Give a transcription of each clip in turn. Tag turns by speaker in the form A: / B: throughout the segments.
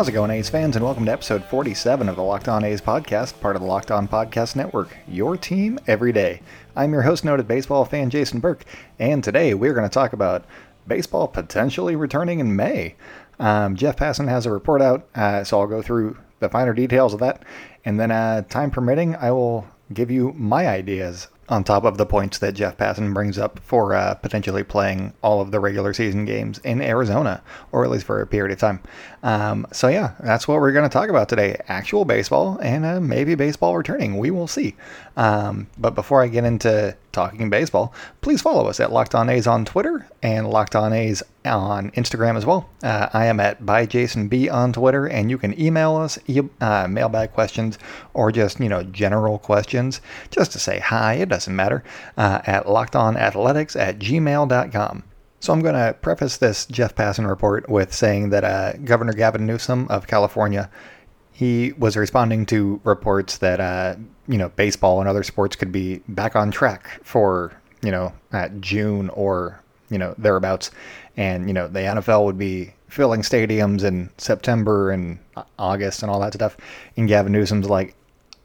A: How's it going, A's fans, and welcome to episode 47 of the Locked On A's podcast, part of the Locked On Podcast Network, your team every day. I'm your host, noted baseball fan Jason Burke, and today we're going to talk about baseball potentially returning in May. Um, Jeff Passan has a report out, uh, so I'll go through the finer details of that, and then, uh, time permitting, I will give you my ideas on top of the points that Jeff Passan brings up for uh, potentially playing all of the regular season games in Arizona, or at least for a period of time. Um, so, yeah, that's what we're going to talk about today actual baseball and uh, maybe baseball returning. We will see. Um, but before I get into talking baseball, please follow us at Locked On A's on Twitter and Locked On A's on Instagram as well. Uh, I am at by Jason B on Twitter, and you can email us uh, mailbag questions or just you know general questions, just to say hi. It doesn't matter. Uh, at lockedonathletics at gmail.com. So I'm going to preface this Jeff Passan report with saying that uh, Governor Gavin Newsom of California he was responding to reports that uh, you know baseball and other sports could be back on track for you know June or you know thereabouts, and you know the NFL would be filling stadiums in September and August and all that stuff. And Gavin Newsom's like,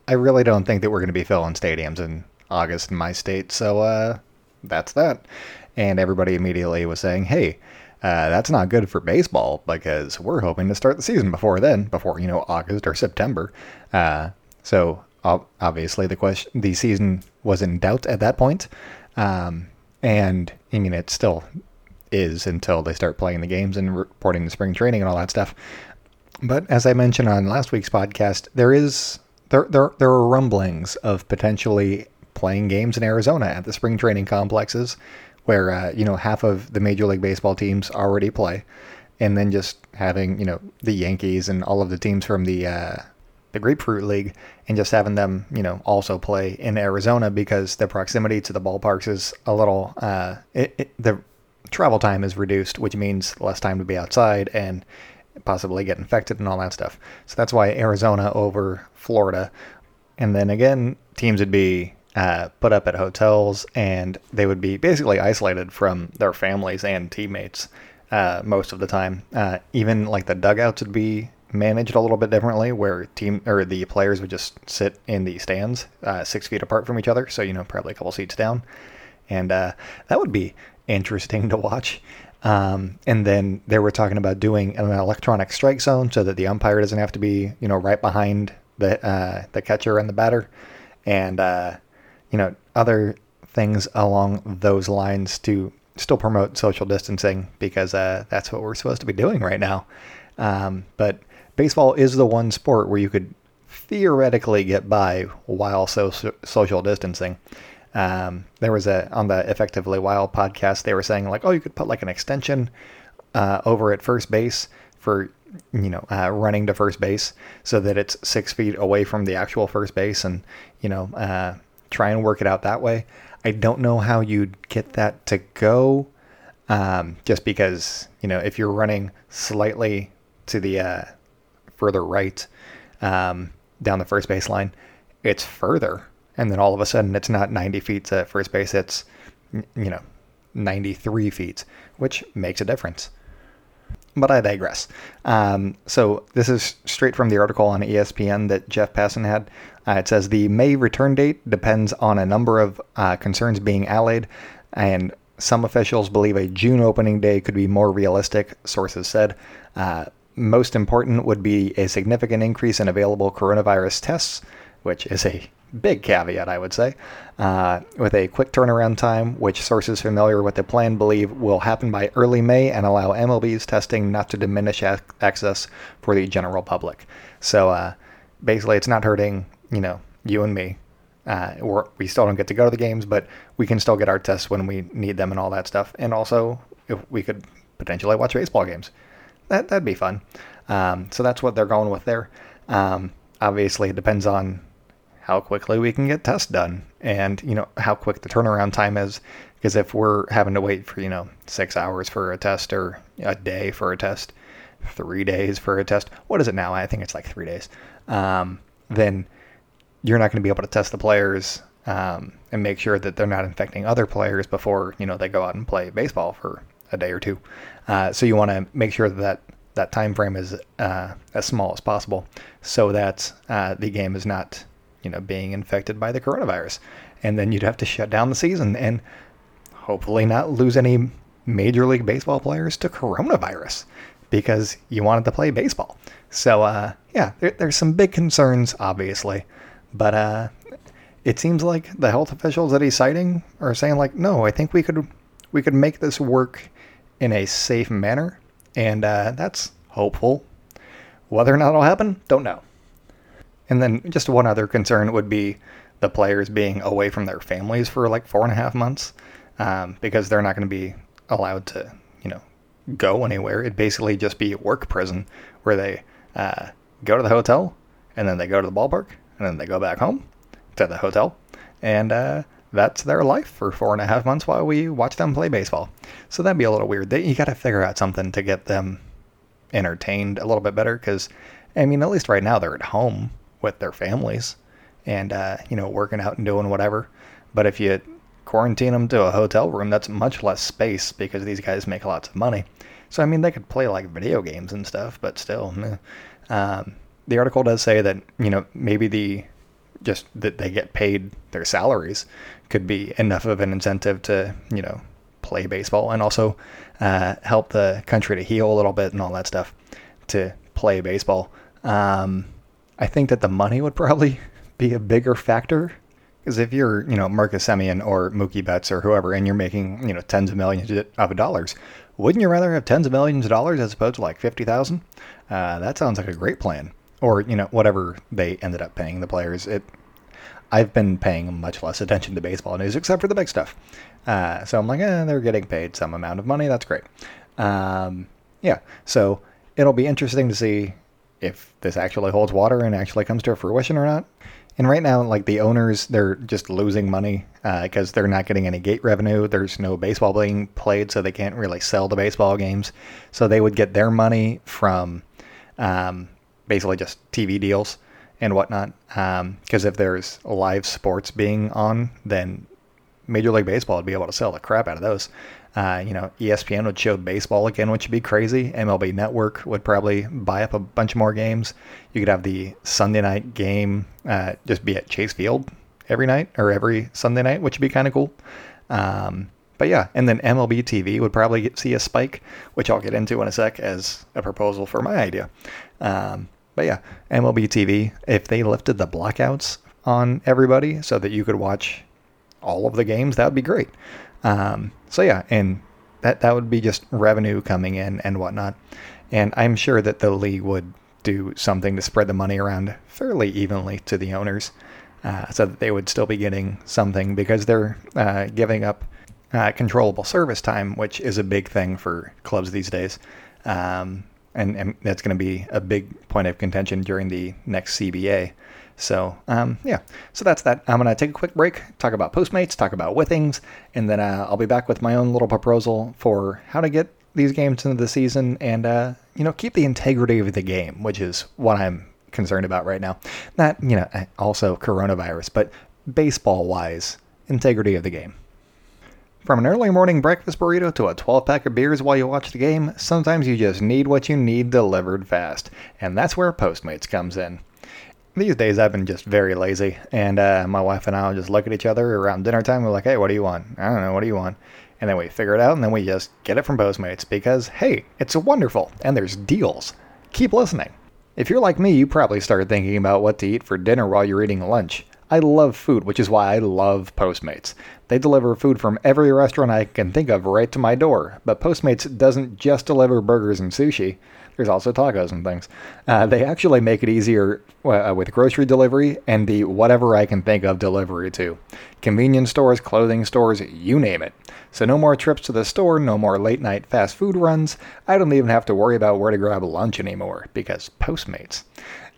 A: I really don't think that we're going to be filling stadiums in August in my state, so uh, that's that. And everybody immediately was saying, hey uh, that's not good for baseball because we're hoping to start the season before then, before you know August or September. Uh, so obviously the question, the season was in doubt at that point, um, and I mean it still is until they start playing the games and reporting the spring training and all that stuff. But as I mentioned on last week's podcast, there is there there there are rumblings of potentially playing games in Arizona at the spring training complexes where uh, you know half of the Major League Baseball teams already play, and then just having you know the Yankees and all of the teams from the uh, the Grapefruit League, and just having them you know also play in Arizona because the proximity to the ballparks is a little uh, it, it, the travel time is reduced, which means less time to be outside and possibly get infected and all that stuff. So that's why Arizona over Florida. And then again, teams would be uh, put up at hotels, and they would be basically isolated from their families and teammates uh, most of the time. Uh, even like the dugouts would be managed a little bit differently, where team or the players would just sit in the stands uh, six feet apart from each other, so you know probably a couple seats down, and uh, that would be interesting to watch. Um, and then they were talking about doing an electronic strike zone so that the umpire doesn't have to be, you know, right behind the uh, the catcher and the batter. And uh, you know, other things along those lines to still promote social distancing because uh, that's what we're supposed to be doing right now. Um, but baseball is the one sport where you could theoretically get by while so, social distancing. Um, there was a on the Effectively Wild podcast. They were saying like, oh, you could put like an extension uh, over at first base for you know uh, running to first base so that it's six feet away from the actual first base, and you know uh, try and work it out that way. I don't know how you'd get that to go, um, just because you know if you're running slightly to the uh, further right um, down the first base line, it's further, and then all of a sudden it's not 90 feet to first base; it's you know 93 feet, which makes a difference. But I digress. Um, so this is straight from the article on ESPN that Jeff Passan had. Uh, it says the May return date depends on a number of uh, concerns being allayed, and some officials believe a June opening day could be more realistic, sources said. Uh, most important would be a significant increase in available coronavirus tests, which is a big caveat, I would say, uh, with a quick turnaround time, which sources familiar with the plan believe will happen by early May and allow MLB's testing not to diminish ac- access for the general public. So uh, basically, it's not hurting, you know, you and me. Uh, we still don't get to go to the games, but we can still get our tests when we need them and all that stuff. And also, if we could potentially watch baseball games, that that'd be fun. Um, so that's what they're going with there. Um, obviously, it depends on how quickly we can get tests done. And you know how quick the turnaround time is. Because if we're having to wait for you know six hours for a test or a day for a test three days for a test what is it now? I think it's like three days. Um, then you're not going to be able to test the players um, and make sure that they're not infecting other players before you know they go out and play baseball for a day or two. Uh, so you want to make sure that that time frame is uh, as small as possible, so that uh, the game is not, you know, being infected by the coronavirus, and then you'd have to shut down the season and hopefully not lose any major league baseball players to coronavirus because you wanted to play baseball. So uh, yeah, there, there's some big concerns, obviously, but uh, it seems like the health officials that he's citing are saying like, no, I think we could we could make this work in a safe manner, and uh, that's hopeful. Whether or not it'll happen, don't know. And then just one other concern would be the players being away from their families for like four and a half months, um, because they're not going to be allowed to, you know, go anywhere. It'd basically just be work prison where they uh, go to the hotel and then they go to the ballpark and then they go back home to the hotel and uh, that's their life for four and a half months while we watch them play baseball. So that'd be a little weird. You got to figure out something to get them entertained a little bit better because, I mean, at least right now they're at home with their families and, uh, you know, working out and doing whatever. But if you quarantine them to a hotel room, that's much less space because these guys make lots of money. So, I mean, they could play like video games and stuff, but still. Um, the article does say that, you know, maybe the just that they get paid their salaries could be enough of an incentive to, you know, play baseball and also uh, help the country to heal a little bit and all that stuff to play baseball. Um, I think that the money would probably be a bigger factor because if you're, you know, Marcus Semien or Mookie Betts or whoever, and you're making, you know, tens of millions of dollars, wouldn't you rather have tens of millions of dollars as opposed to like fifty thousand? Uh, that sounds like a great plan. Or you know, whatever they ended up paying the players. It. I've been paying much less attention to baseball news except for the big stuff. Uh, so I'm like, eh, they're getting paid some amount of money. That's great. Um, yeah. So it'll be interesting to see if this actually holds water and actually comes to fruition or not. And right now, like the owners, they're just losing money because uh, they're not getting any gate revenue. There's no baseball being played, so they can't really sell the baseball games. So they would get their money from um, basically just TV deals and whatnot. Because um, if there's live sports being on, then Major League Baseball would be able to sell the crap out of those. Uh, you know, ESPN would show baseball again, which would be crazy. MLB Network would probably buy up a bunch more games. You could have the Sunday night game uh, just be at Chase Field every night or every Sunday night, which would be kind of cool. Um, but yeah, and then MLB TV would probably get, see a spike, which I'll get into in a sec as a proposal for my idea. Um, but yeah, MLB TV, if they lifted the blackouts on everybody so that you could watch all of the games, that would be great. Um, so yeah, and that that would be just revenue coming in and whatnot. And I'm sure that the league would do something to spread the money around fairly evenly to the owners, uh, so that they would still be getting something because they're uh, giving up uh, controllable service time, which is a big thing for clubs these days. Um, and, and, that's going to be a big point of contention during the next CBA. So, um, yeah, so that's that. I'm going to take a quick break, talk about Postmates, talk about Withings, and then uh, I'll be back with my own little proposal for how to get these games into the season and, uh, you know, keep the integrity of the game, which is what I'm concerned about right now. Not, you know, also coronavirus, but baseball wise, integrity of the game. From an early morning breakfast burrito to a 12 pack of beers while you watch the game, sometimes you just need what you need delivered fast. And that's where Postmates comes in. These days I've been just very lazy, and uh, my wife and I will just look at each other around dinner time. We're like, hey, what do you want? I don't know, what do you want? And then we figure it out, and then we just get it from Postmates because, hey, it's wonderful, and there's deals. Keep listening. If you're like me, you probably started thinking about what to eat for dinner while you're eating lunch. I love food, which is why I love Postmates. They deliver food from every restaurant I can think of right to my door, but Postmates doesn't just deliver burgers and sushi. There's also tacos and things. Uh, they actually make it easier uh, with grocery delivery and the whatever I can think of delivery too. Convenience stores, clothing stores, you name it. So no more trips to the store, no more late night fast food runs. I don't even have to worry about where to grab lunch anymore because Postmates.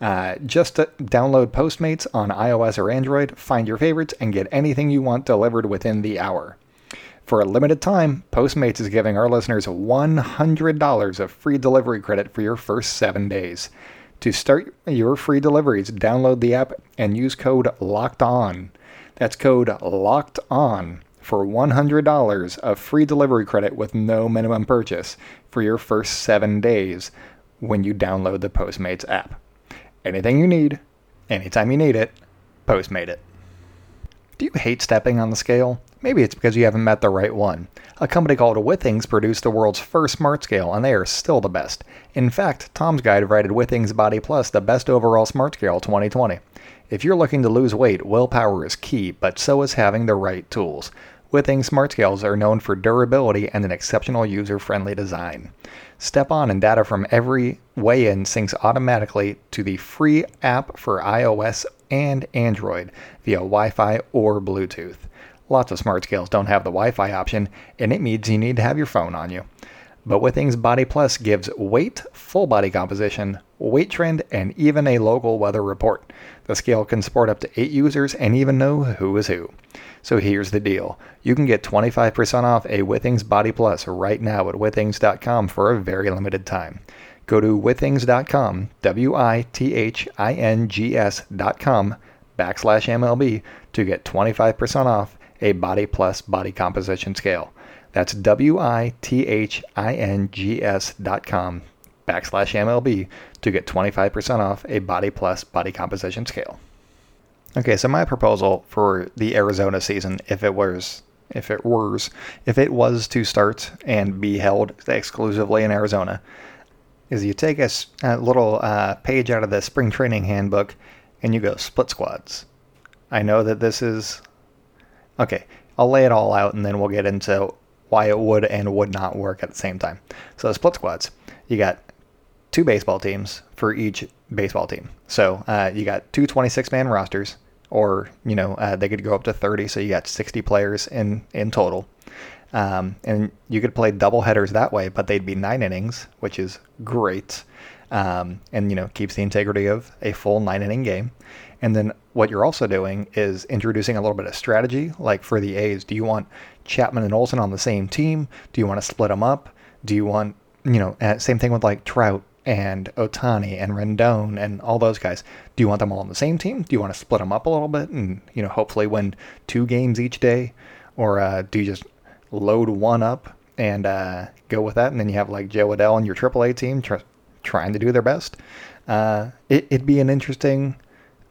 A: Uh, just download Postmates on iOS or Android, find your favorites, and get anything you want delivered within the hour. For a limited time, Postmates is giving our listeners $100 of free delivery credit for your first seven days. To start your free deliveries, download the app and use code LOCKED ON. That's code LOCKED ON for $100 of free delivery credit with no minimum purchase for your first seven days. when you download the Postmates app. Anything you need, anytime you need it, Postmate it. Do you hate stepping on the scale? Maybe it's because you haven't met the right one. A company called Withings produced the world's first smart scale, and they are still the best. In fact, Tom's Guide rated Withings Body Plus the best overall smart scale 2020. If you're looking to lose weight, willpower is key, but so is having the right tools. Withings smart scales are known for durability and an exceptional user friendly design. Step on and data from every weigh in syncs automatically to the free app for iOS and Android via Wi Fi or Bluetooth. Lots of smart scales don't have the Wi Fi option, and it means you need to have your phone on you. But Withings Body Plus gives weight, full body composition, weight trend, and even a local weather report. The scale can support up to 8 users and even know who is who. So here's the deal. You can get 25% off a Withings Body Plus right now at withings.com for a very limited time. Go to withings.com, W I T H I N G S.com backslash MLB to get 25% off a Body Plus body composition scale. That's W I T H I N G S dot com backslash MLB to get 25% off a Body Plus body composition scale. Okay, so my proposal for the Arizona season, if it was if it was if it was to start and be held exclusively in Arizona, is you take a, a little uh, page out of the spring training handbook and you go split squads. I know that this is Okay, I'll lay it all out and then we'll get into why it would and would not work at the same time. So, split squads. You got two baseball teams for each baseball team. So, uh, you got two 26 man rosters, or, you know, uh, they could go up to 30. So, you got 60 players in, in total. Um, and you could play double headers that way, but they'd be nine innings, which is great. Um, and, you know, keeps the integrity of a full nine inning game. And then what you're also doing is introducing a little bit of strategy. Like for the A's, do you want Chapman and Olson on the same team? Do you want to split them up? Do you want, you know, same thing with like Trout and Ohtani and Rendon and all those guys. Do you want them all on the same team? Do you want to split them up a little bit and, you know, hopefully win two games each day? Or uh, do you just load one up and uh, go with that? And then you have like Jo Adell and your AAA team tr- trying to do their best. Uh, it, it'd be an interesting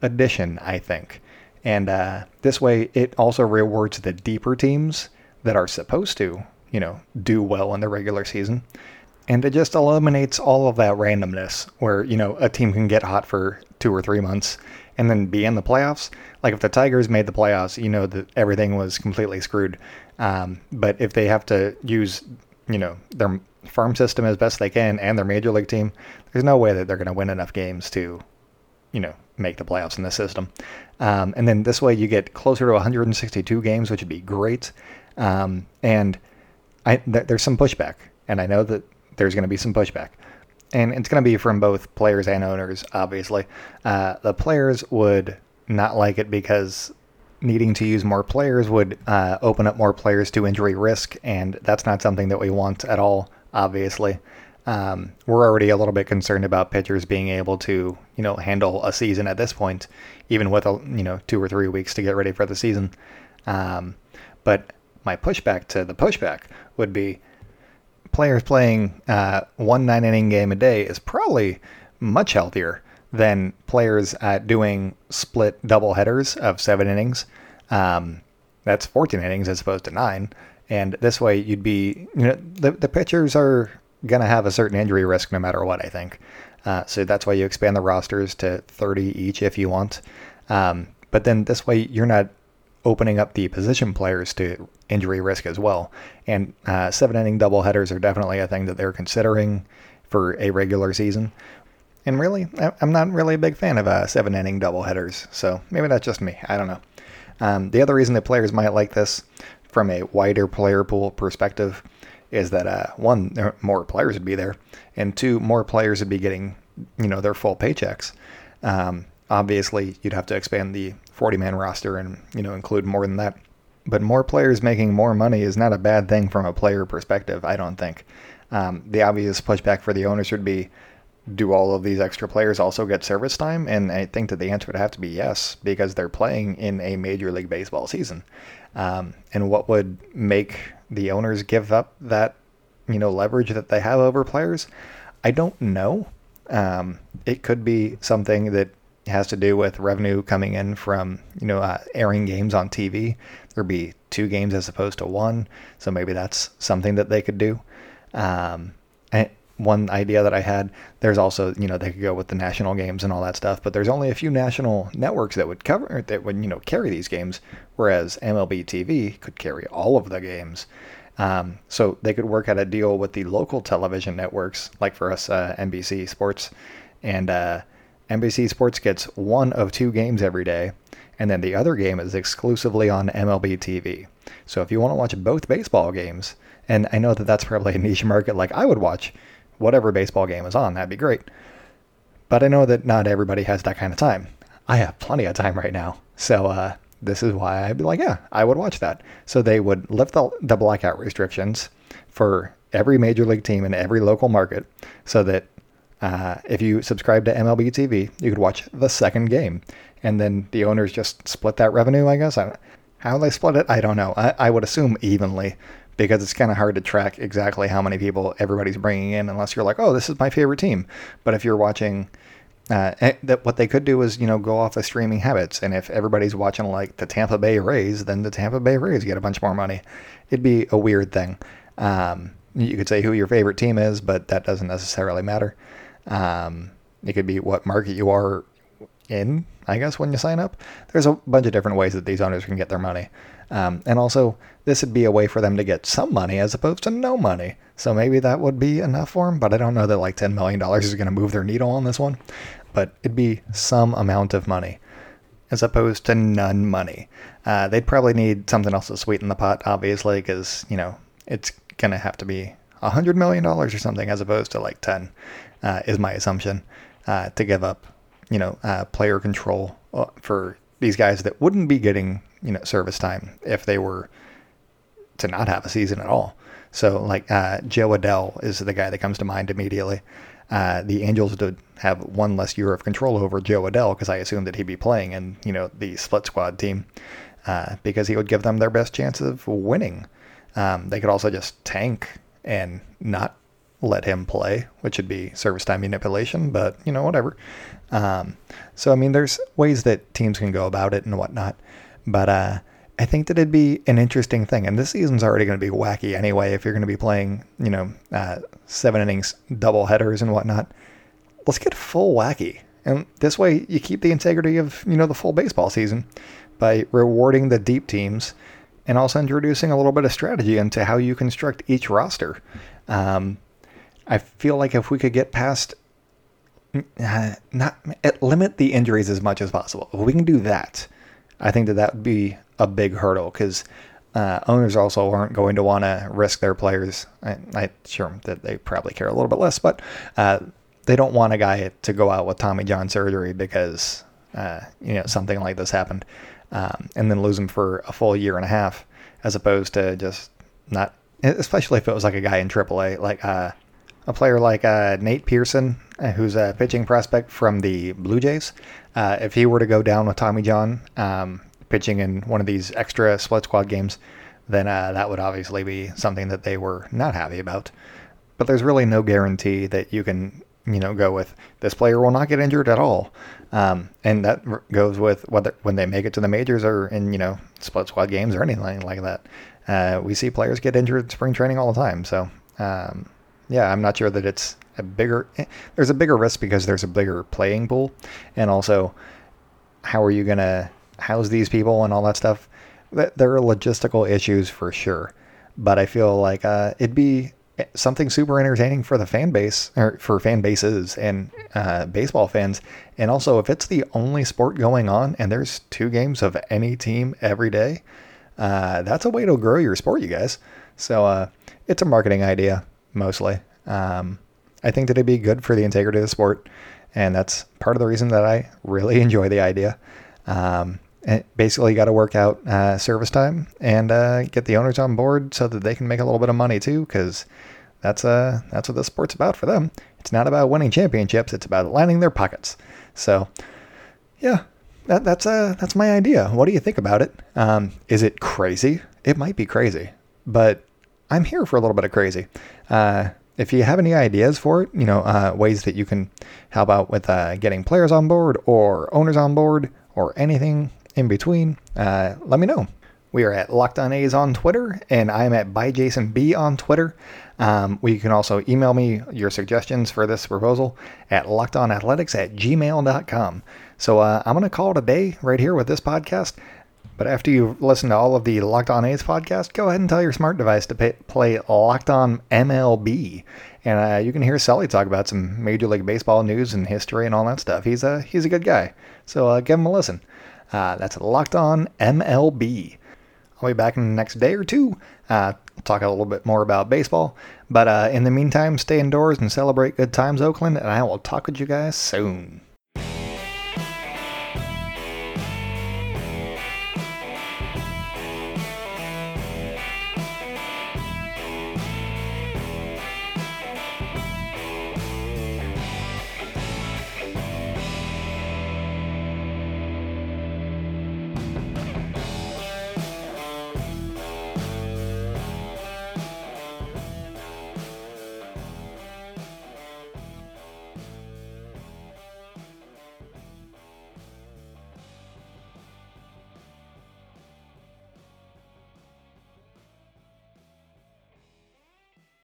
A: addition, I think. And uh, this way, it also rewards the deeper teams that are supposed to, you know, do well in the regular season. And it just eliminates all of that randomness where, you know, a team can get hot for two or three months and then be in the playoffs. Like if the Tigers made the playoffs, you know that everything was completely screwed. Um, but if they have to use, you know, their farm system as best they can and their major league team, there's no way that they're going to win enough games to, you know, make the playoffs in this system. Um, and then this way you get closer to 162 games, which would be great. Um, and I, th- there's some pushback, and I know that there's going to be some pushback. And it's going to be from both players and owners, obviously. Uh, the players would not like it because needing to use more players would uh, open up more players to injury risk, and that's not something that we want at all, obviously. Um, we're already a little bit concerned about pitchers being able to, you know, handle a season at this point, even with a, you know two or three weeks to get ready for the season. Um, but my pushback to the pushback would be players playing uh, one nine inning game a day is probably much healthier than players uh, doing split double headers of seven innings. Um, that's 14 innings as opposed to nine. And this way, you'd be, you know, the, the pitchers are going to have a certain injury risk no matter what, I think. Uh, so that's why you expand the rosters to 30 each if you want. Um, but then this way, you're not opening up the position players to injury risk as well. And uh, seven inning double headers are definitely a thing that they're considering for a regular season. And really, I'm not really a big fan of uh, seven inning double headers. So maybe that's just me. I don't know. Um, the other reason that players might like this from a wider player pool perspective is that uh, one, more players would be there, and two, more players would be getting you know their full paychecks. Um, obviously, you'd have to expand the 40 man roster and you know include more than that. But more players making more money is not a bad thing from a player perspective. I don't think. Um, the obvious pushback for the owners would be do all of these extra players also get service time? And I think that the answer would have to be yes, because they're playing in a Major League Baseball season. Um, and what would make the owners give up that you know leverage that they have over players? I don't know. Um, it could be something that has to do with revenue coming in from you know uh, airing games on TV. There'd be two games as opposed to one, so maybe that's something that they could do. Um, one idea that I had, there's also you know they could go with the national games and all that stuff, but there's only a few national networks that would cover that would you know carry these games, whereas MLB TV could carry all of the games. Um, so they could work out a deal with the local television networks, like for us, uh, NBC Sports, and uh, NBC Sports gets one of two games every day, and then the other game is exclusively on MLB TV. So if you want to watch both baseball games, and I know that that's probably a niche market, like I would watch whatever baseball game is on, that'd be great. But I know that not everybody has that kind of time. I have plenty of time right now. So uh, this is why I'd be like, yeah, I would watch that. So they would lift the, the blackout restrictions for every major league team in every local market so that uh, if you subscribe to MLB TV, you could watch the second game, and then the owners just split that revenue. I guess I, how they split it, I don't know. I, I would assume evenly because it's kind of hard to track exactly how many people everybody's bringing in unless you're like, oh, this is my favorite team. But if you're watching, uh, eh, that what they could do is you know go off the streaming habits, and if everybody's watching like the Tampa Bay Rays, then the Tampa Bay Rays get a bunch more money. It'd be a weird thing. Um, you could say who your favorite team is, but that doesn't necessarily matter. Um, it could be what market you are in, I guess, when you sign up. There's a bunch of different ways that these owners can get their money. Um, and also, this would be a way for them to get some money as opposed to no money. So maybe that would be enough for them, but I don't know that like $10 million is going to move their needle on this one. But it'd be some amount of money as opposed to none money. Uh, they'd probably need something else to sweeten the pot, obviously, because, you know, it's going to have to be $100 million or something as opposed to like 10 uh, is my assumption, uh, to give up, you know, uh, player control uh, for these guys that wouldn't be getting, you know, service time if they were to not have a season at all. So, like uh, Jo Adell is the guy that comes to mind immediately. Uh, the Angels did have one less year of control over Jo Adell because I assumed that he'd be playing in, you know, the split squad team because he would give them their best chance of winning. Um, they could also just tank and not let him play, which would be service time manipulation, but you know, whatever. Um, so, I mean, there's ways that teams can go about it and whatnot, but uh, I think that it'd be an interesting thing. And this season's already going to be wacky anyway. If you're going to be playing, you know, uh, seven innings, double headers and whatnot, let's get full wacky. And this way, you keep the integrity of you know the full baseball season by rewarding the deep teams and also introducing a little bit of strategy into how you construct each roster. Um, I feel like if we could get past uh, not limit the injuries as much as possible, if we can do that, I think that that would be a big hurdle because uh, owners also aren't going to want to risk their players. I, am sure that they probably care a little bit less, but uh, they don't want a guy to go out with Tommy John surgery because uh, you know something like this happened, um, and then lose him for a full year and a half, as opposed to just not. Especially if it was like a guy in AAA, like uh, a player like uh, Nate Pearson, uh, who's a pitching prospect from the Blue Jays, uh, if he were to go down with Tommy John um, pitching in one of these extra split squad games, then uh, that would obviously be something that they were not happy about. But there's really no guarantee that you can, you know, go with this player will not get injured at all. Um, and that goes with whether when they make it to the majors or in, you know, split squad games or anything like that. Uh, we see players get injured in spring training all the time. So, um, yeah, I'm not sure that it's a bigger. There's a bigger risk because there's a bigger playing pool, and also, how are you gonna house these people and all that stuff? There are logistical issues for sure, but I feel like uh, it'd be something super entertaining for the fan base or for fan bases and uh, baseball fans. And also, if it's the only sport going on and there's two games of any team every day, uh, that's a way to grow your sport, you guys. So uh, it's a marketing idea mostly. Um, I think that it'd be good for the integrity of the sport, and that's part of the reason that I really enjoy the idea. Um, basically, you got to work out uh, service time and uh, get the owners on board so that they can make a little bit of money too, because that's uh that's what the sport's about for them. It's not about winning championships; it's about lining their pockets. So, yeah, that, that's uh that's my idea. What do you think about it? Um, is it crazy? It might be crazy, but I'm here for a little bit of crazy. Uh, if you have any ideas for it, you know, uh, ways that you can help out with uh, getting players on board or owners on board or anything in between, uh, let me know. We are at Locked On A's on Twitter, and I'm at ByJasonB on Twitter. Um, we can also email me your suggestions for this proposal at lockedonathletics at gmail.com. So uh, I'm going to call it a day right here with this podcast. But after you've listened to all of the Locked On A's podcast, go ahead and tell your smart device to pay, play Locked On MLB. And uh, you can hear Sully talk about some Major League Baseball news and history and all that stuff. He's a, he's a good guy. So uh, give him a listen. Uh, that's Locked On MLB. I'll be back in the next day or two. Uh, talk a little bit more about baseball. But uh, in the meantime, stay indoors and celebrate good times, Oakland. And I will talk with you guys soon.